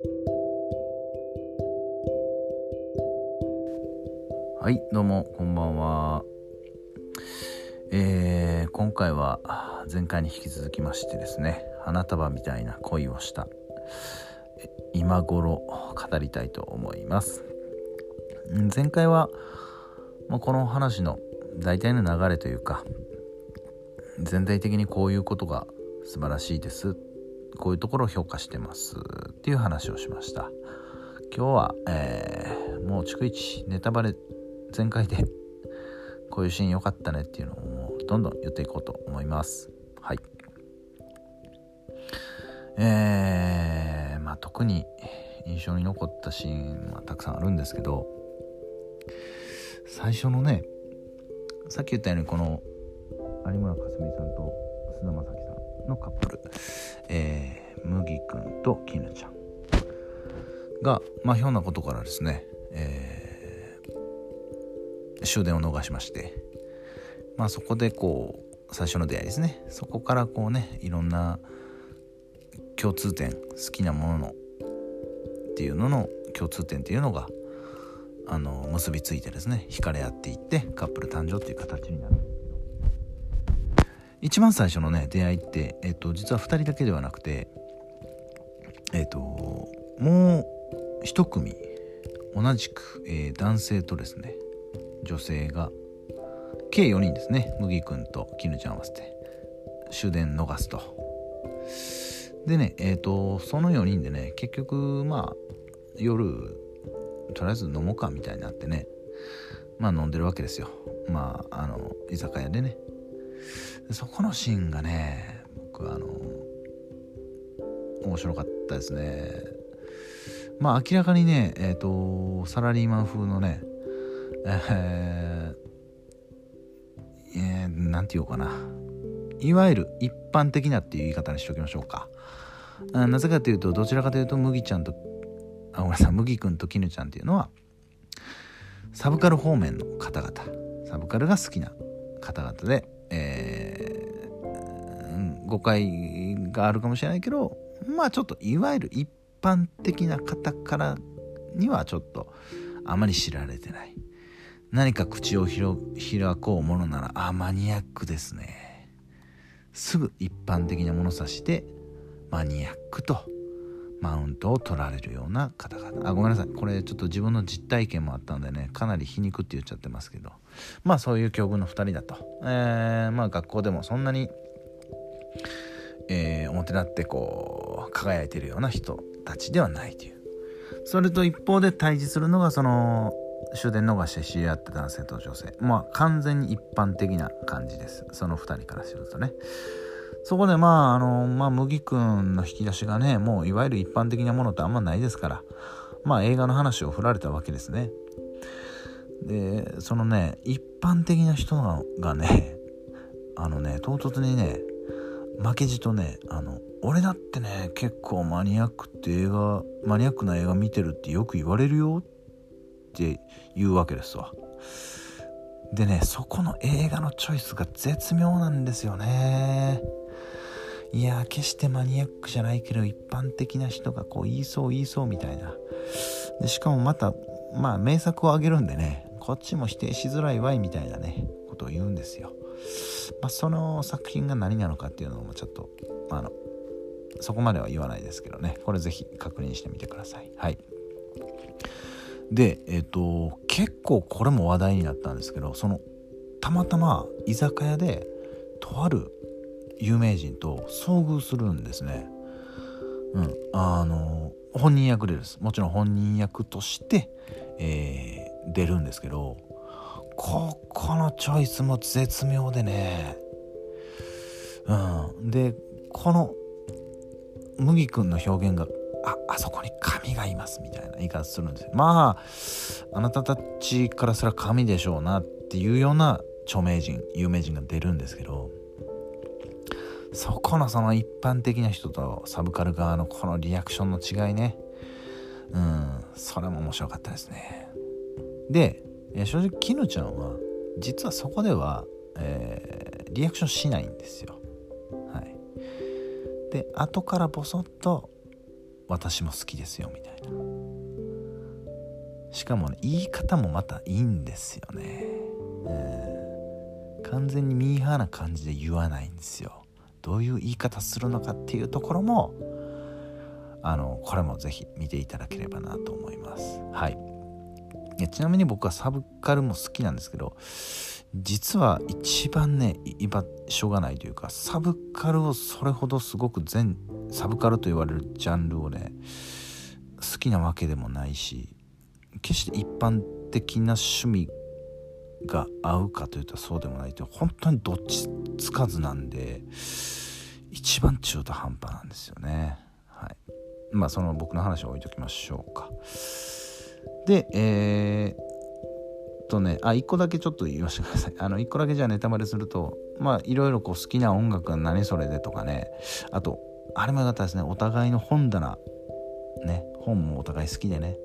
はいどうもこんばんは。えー、今回は前回に引き続きましてですね花束みたいな恋をした今頃語りたいと思います。前回は、まあ、この話の大体の流れというか全体的にこういうことが素晴らしいです。こういうところを評価してます。っていう話をしました。今日は、えー、もう逐一ネタバレ全開でこういうシーン良かったねっていうのをどんどん言っていこうと思います。はい。えー、まあ特に印象に残ったシーンはたくさんあるんですけど最初のねさっき言ったようにこの有村架純さんと菅田将暉さんのカップル、えー、麦くんと絹ちゃん。がまあひょんなことからですね、えー、終電を逃しましてまあそこでこう最初の出会いですね。そこからこうねいろんな共通点好きなもののっていうのの共通点っていうのがあの結びついてですね惹かれ合っていってカップル誕生っていう形になる。一番最初のね出会いって、えっと、実は2人だけではなくてえっともう一組同じく、えー、男性とですね女性が計4人ですね。麦くんと絹ちゃん合わせて終電逃すと。でねえっ、ー、とその4人でね結局まあ夜とりあえず飲もうかみたいになってねまあ飲んでるわけですよ。まああの居酒屋でね。そこのシーンがね僕あの面白かったですね。まあ明らかにねえっ、ー、とサラリーマン風のねえー、えー、なんて言おうかな。いわゆる一般的なっていう言い方にしておきましょうか。なぜかというとどちらかというと麦ちゃんとあごめんなさい麦くんと絹ちゃんっていうのはサブカル方面の方々。サブカルが好きな方々で、えー、誤解があるかもしれないけどまあちょっといわゆる一般的な方からにはちょっとあまり知られてない。何か口を開こうものならあマニアックですね。すぐ一般的な物差しでマニアックとマウントを取られるような方々。あごめんなさい。これちょっと自分の実体験もあったんでねかなり皮肉って言っちゃってますけど。まあそういう境遇の2人だと、えー、まあ学校でもそんなに、えー、表立ってこう輝いてるような人たちではないという。それと一方で対峙するのがその終電逃して知り合った男性と女性。まあ完全に一般的な感じです。その2人からするとね。そこでまあ、あの、まあ、麦くんの引き出しがね、もういわゆる一般的なものってあんまないですから、まあ映画の話を振られたわけですね。で、そのね、一般的な人がね、あのね、唐突にね、負けじとね、あの、俺だってね、結構マニアックって映画、マニアックな映画見てるってよく言われるよって言うわけですわ。でね、そこの映画のチョイスが絶妙なんですよね。いや決してマニアックじゃないけど一般的な人がこう言いそう言いそうみたいなでしかもまたまあ名作をあげるんでねこっちも否定しづらいわいみたいなねことを言うんですよ、まあ、その作品が何なのかっていうのもちょっとあのそこまでは言わないですけどね。これぜひ確認してみてください。はい。でえっ、ー、と結構これも話題になったんですけどそのたまたま居酒屋でとある有名人と遭遇するんですね。うん、あの本人役でです。もちろん本人役として、えー、出るんですけどここのチョイスも絶妙でね。うん。でこの麦くんの表現がああそこに神がいますみたいな言い方するんですよ。まああなたたちからすら神でしょうなっていうような著名人有名人が出るんですけどそこのその一般的な人とサブカル側のこのリアクションの違いね。うんそれも面白かったですね。で正直絹ちゃんは実はそこでは、えー、リアクションしないんですよ。で後からボソッと私も好きですよみたいな。しかもね言い方もまたいいんですよね、うん、完全にミーハーな感じで言わないんですよ。どういう言い方するのかっていうところもあのこれもぜひ見ていただければなと思います。はい。ちなみに僕はサブカルも好きなんですけど実は一番ね居場所がないというかサブカルをそれほどすごく全サブカルと言われるジャンルをね好きなわけでもないし決して一般的な趣味が合うかというとそうでもないと本当にどっちつかずなんで一番中途半端なんですよね。はい。まあその僕の話は置いときましょうか。でえー、とねあ1個だけちょっと言わせてください。あの1個だけじゃあネタバレするとまあいろいろこう好きな音楽が何それでとかね。あとあれもよかったですね。お互いの本棚。ね。本もお互い好きでね。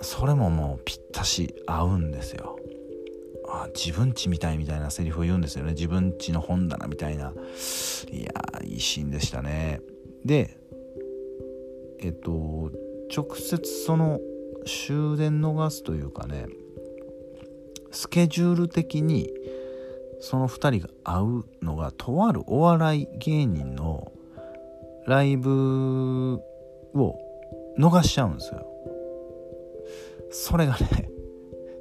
それももうぴったし合うんですよ。あ自分ちみたいみたいなセリフを言うんですよね。自分ちの本棚みたいな。いやいいシーンでしたね。でえっと直接その終電逃すというかねスケジュール的にその2人が会うのがとあるお笑い芸人のライブを逃しちゃうんですよ。それがね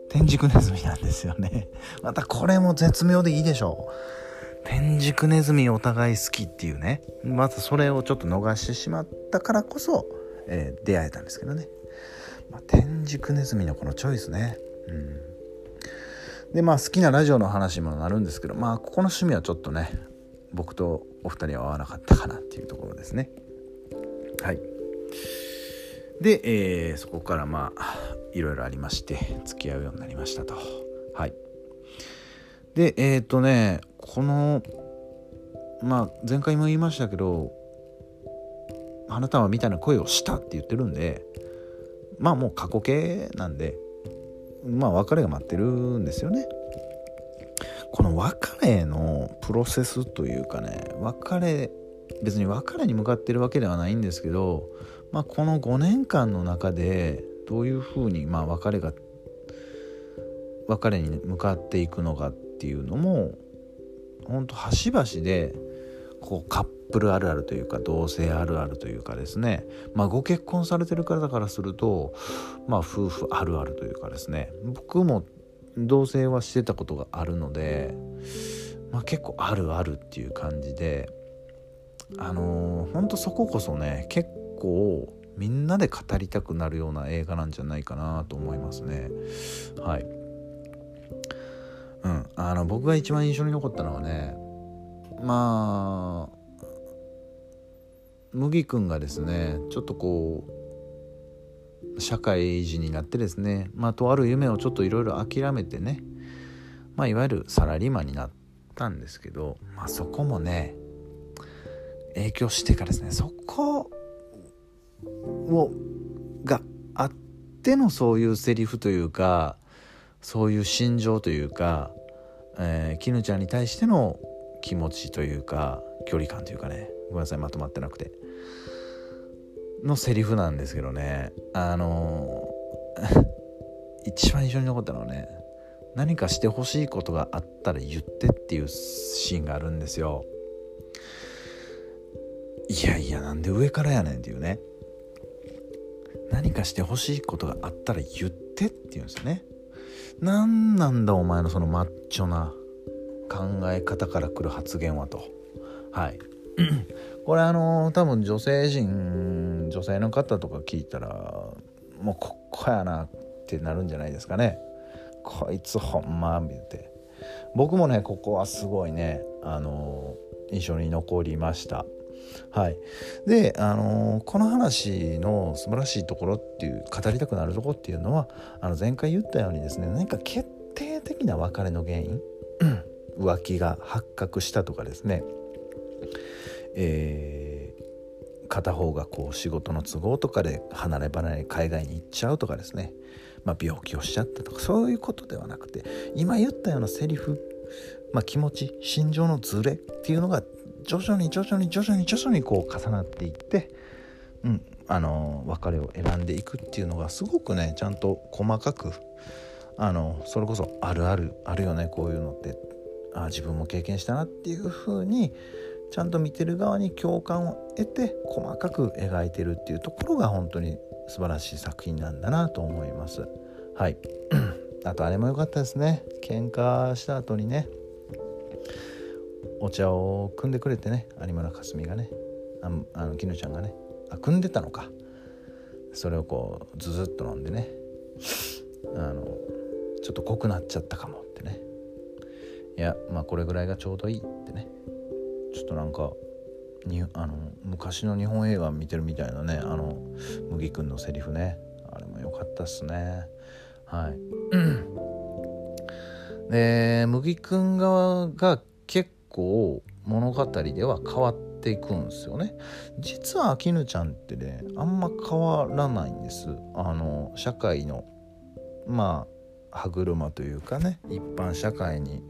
天竺ネズミなんですよね。またこれも絶妙でいいでしょう。天竺ネズミお互い好きっていうね。まずそれをちょっと逃してしまったからこそ、えー、出会えたんですけどね。まあ、天竺ネズミのこのチョイスね。うん。でまあ好きなラジオの話にもなるんですけどまあここの趣味はちょっとね僕とお二人は合わなかったかなっていうところですね。はい。で、えー、そこからまあいろいろありまして付き合うようになりましたと。はい。でえっ、ー、とねこのまあ前回も言いましたけどあなたはみたいな声をしたって言ってるんでまあもう過去形なんでまあ別れが待ってるんですよね。この別れのプロセスというかね別れ別に別れに向かってるわけではないんですけど、まあ、この5年間の中でどういうふうにまあ別れが別れに向かっていくのかっていうのも本当端々でこうカップルあるあるというか同性あるあるというかですね。まあご結婚されてる方からするとまあ夫婦あるあるというかですね。僕も同棲はしてたことがあるので、まあ、結構あるあるっていう感じであのー、ほんとそここそね結構みんなで語りたくなるような映画なんじゃないかなと思いますね。はい。うん。あの僕が一番印象に残ったのはねまあ麦君がですねちょっとこう社会人になってですねまあとある夢をちょっといろいろ諦めてねまあいわゆるサラリーマンになったんですけど、まあ、そこもね影響してからですねそこをがあってのそういうセリフというかそういう心情というか、えー、絹ちゃんに対しての気持ちというか距離感というかねごめんなさいまとまってなくて。のセリフなんですけどね。あの 一番印象に残ったのはね何かしてほしいことがあったら言ってっていうシーンがあるんですよ。いやいやなんで上からやねんっていうね。何かしてほしいことがあったら言ってって言うんですよね。何なんだお前のそのマッチョな考え方から来る発言はと。はい。これあの多分女性陣女性の方とか聞いたらもうここやなってなるんじゃないですかね。こいつほんま見て僕もねここはすごいねあの印象に残りました。はい。であのこの話の素晴らしいところっていう語りたくなるとこっていうのはあの前回言ったようにですね何か決定的な別れの原因浮気が発覚したとかですね。えー、片方がこう仕事の都合とかで離れ離れ海外に行っちゃうとかですね、まあ、病気をしちゃったとかそういうことではなくて今言ったようなセリフ、まあ、気持ち心情のズレっていうのが徐々に徐々に徐々に徐々にこう重なっていってうんあの別れを選んでいくっていうのがすごくねちゃんと細かくあのそれこそあるあるあるよねこういうのって。あ自分も経験したなっていう風にちゃんと見てる側に共感を得て細かく描いてるっていうところが本当に素晴らしい作品なんだなと思います。はい。あとあれも良かったですね。喧嘩した後にね。お茶を汲んでくれてね。有村架純がね。あの絹ちゃんがね。あ汲んでたのか。それをこうズズッと飲んでね。あのちょっと濃くなっちゃったかもってね。いやまあこれぐらいがちょうどいいってね。となんかにあの昔の日本映画見てるみたいなねあの麦君のセリフね。あれも良かったっすね。はい。で麦君側が結構物語では変わっていくんですよね。実は絹ちゃんってねあんま変わらないんです。あの社会のまあ歯車というかね一般社会に、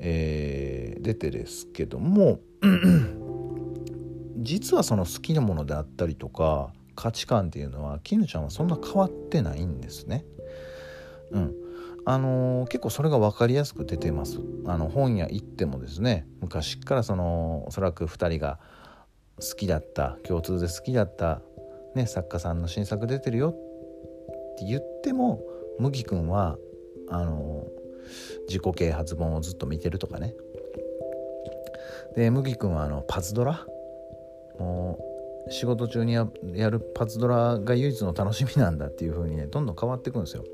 えー、出てですけども 実はその好きなものであったりとか価値観っていうのは絹ちゃんはそんな変わってないんですね。うんあのー、結構それが分かりやすく出てますあの本屋行ってもですね昔からそのおそらく2人が好きだった共通で好きだった、ね、作家さんの新作出てるよって言っても麦君はあのー、自己啓発本をずっと見てるとかねで麦君はあのパズドラ？もう仕事中にやるパズドラが唯一の楽しみなんだっていう風にねどんどん変わっていくんですよ。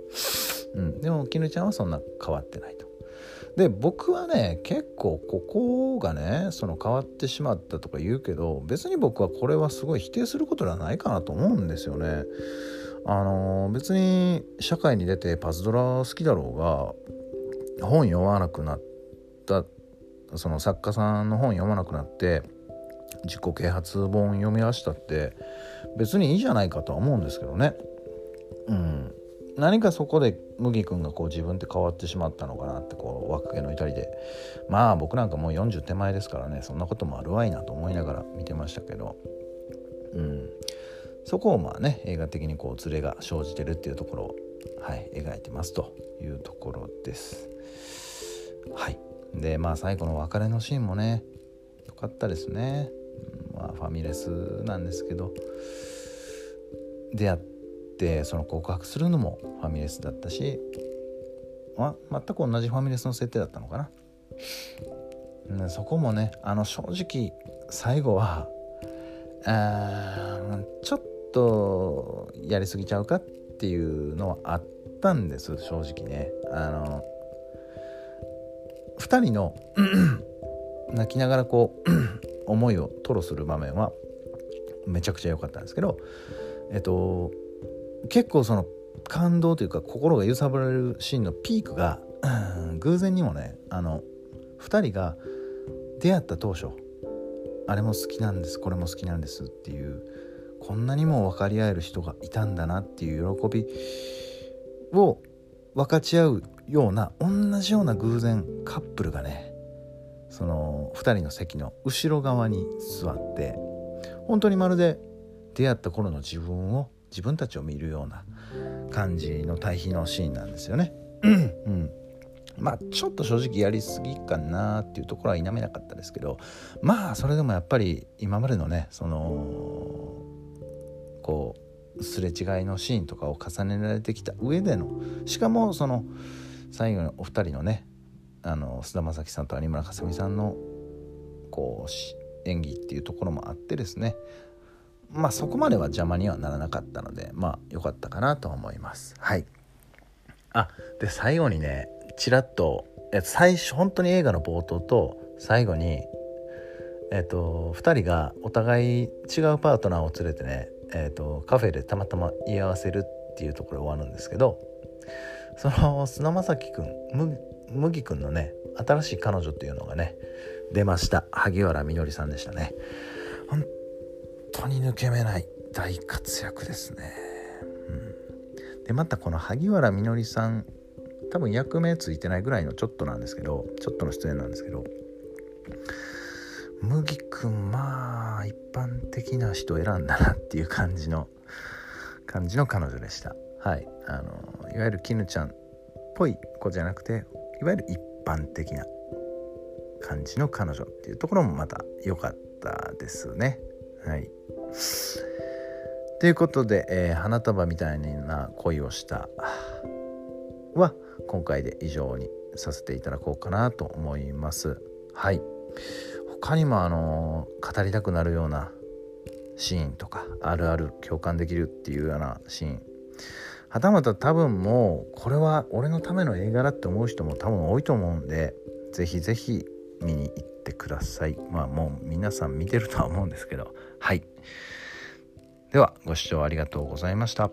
うん、でも絹ちゃんはそんな変わってないと。で僕はね結構ここがねその変わってしまったとか言うけど別に僕はこれはすごい否定することではないかなと思うんですよね。あの別に社会に出てパズドラ好きだろうが本読まなくなったその作家さんの本読まなくなって自己啓発本読み出したって別にいいじゃないかとは思うんですけどね。うん、何かそこで麦君がこう自分って変わってしまったのかなってこう若気の至りで。まあ僕なんかもう40手前ですからねそんなこともあるわいなと思いながら見てましたけど、うん、そこをまあね映画的にこうズレが生じてるっていうところ、はい、描いてますというところです。はいでまあ最後の別れのシーンもね良かったですね。まあファミレスなんですけど出会ってその告白するのもファミレスだったし、ま、全く同じファミレスの設定だったのかな、そこもねあの正直最後はあちょっとやりすぎちゃうかっていうのはあったんです正直ね。あの2人の 泣きながらこう 思いを吐露する場面はめちゃくちゃ良かったんですけどえっと結構その感動というか心が揺さぶられるシーンのピークが、偶然にもねあの2人が出会った当初あれも好きなんですこれも好きなんですっていうこんなにも分かり合える人がいたんだなっていう喜びを分かち合うような同じような偶然カップルがねその2人の席の後ろ側に座って本当にまるで出会った頃の自分を自分たちを見るような感じの対比のシーンなんですよね。うん、まあちょっと正直やりすぎかなっていうところは否めなかったですけどまあそれでもやっぱり今までのねそのこうすれ違いのシーンとかを重ねられてきた上でのしかもその最後のお二人のね菅田将暉さんと有村架純さんのこう演技っていうところもあってですね。まあそこまでは邪魔にはならなかったのでまあ良かったかなと思います。はい。あで最後にねちらっと最初本当に映画の冒頭と最後にえっ、と2人がお互い違うパートナーを連れてね、えーと、カフェでたまたま居合わせるっていうところで終わるんですけどその菅田将暉くん麦くんのね新しい彼女っていうのがね出ました。萩原みのりさんでしたね。本当に抜け目ない大活躍ですね。うん、でまたこの萩原みのりさん多分役名ついてないぐらいのちょっとなんですけどちょっとの出演なんですけど麦くんまあ一般的な人選んだなっていう感じの感じの彼女でした。はい。あのいわゆる絹ちゃんっぽい子じゃなくていわゆる一般的な感じの彼女っていうところもまた良かったですね。はい。ということで、えー、花束みたいな恋をしたは今回で以上にさせていただこうかなと思います。はい。他にもあの語りたくなるようなシーンとかあるある共感できるっていうようなシーン。はたまた多分もうこれは俺のための映画だって思う人も多分多いと思うんでぜひぜひ見に行ってください。まあもう皆さん見てるとは思うんですけど。はい。ではご視聴ありがとうございました。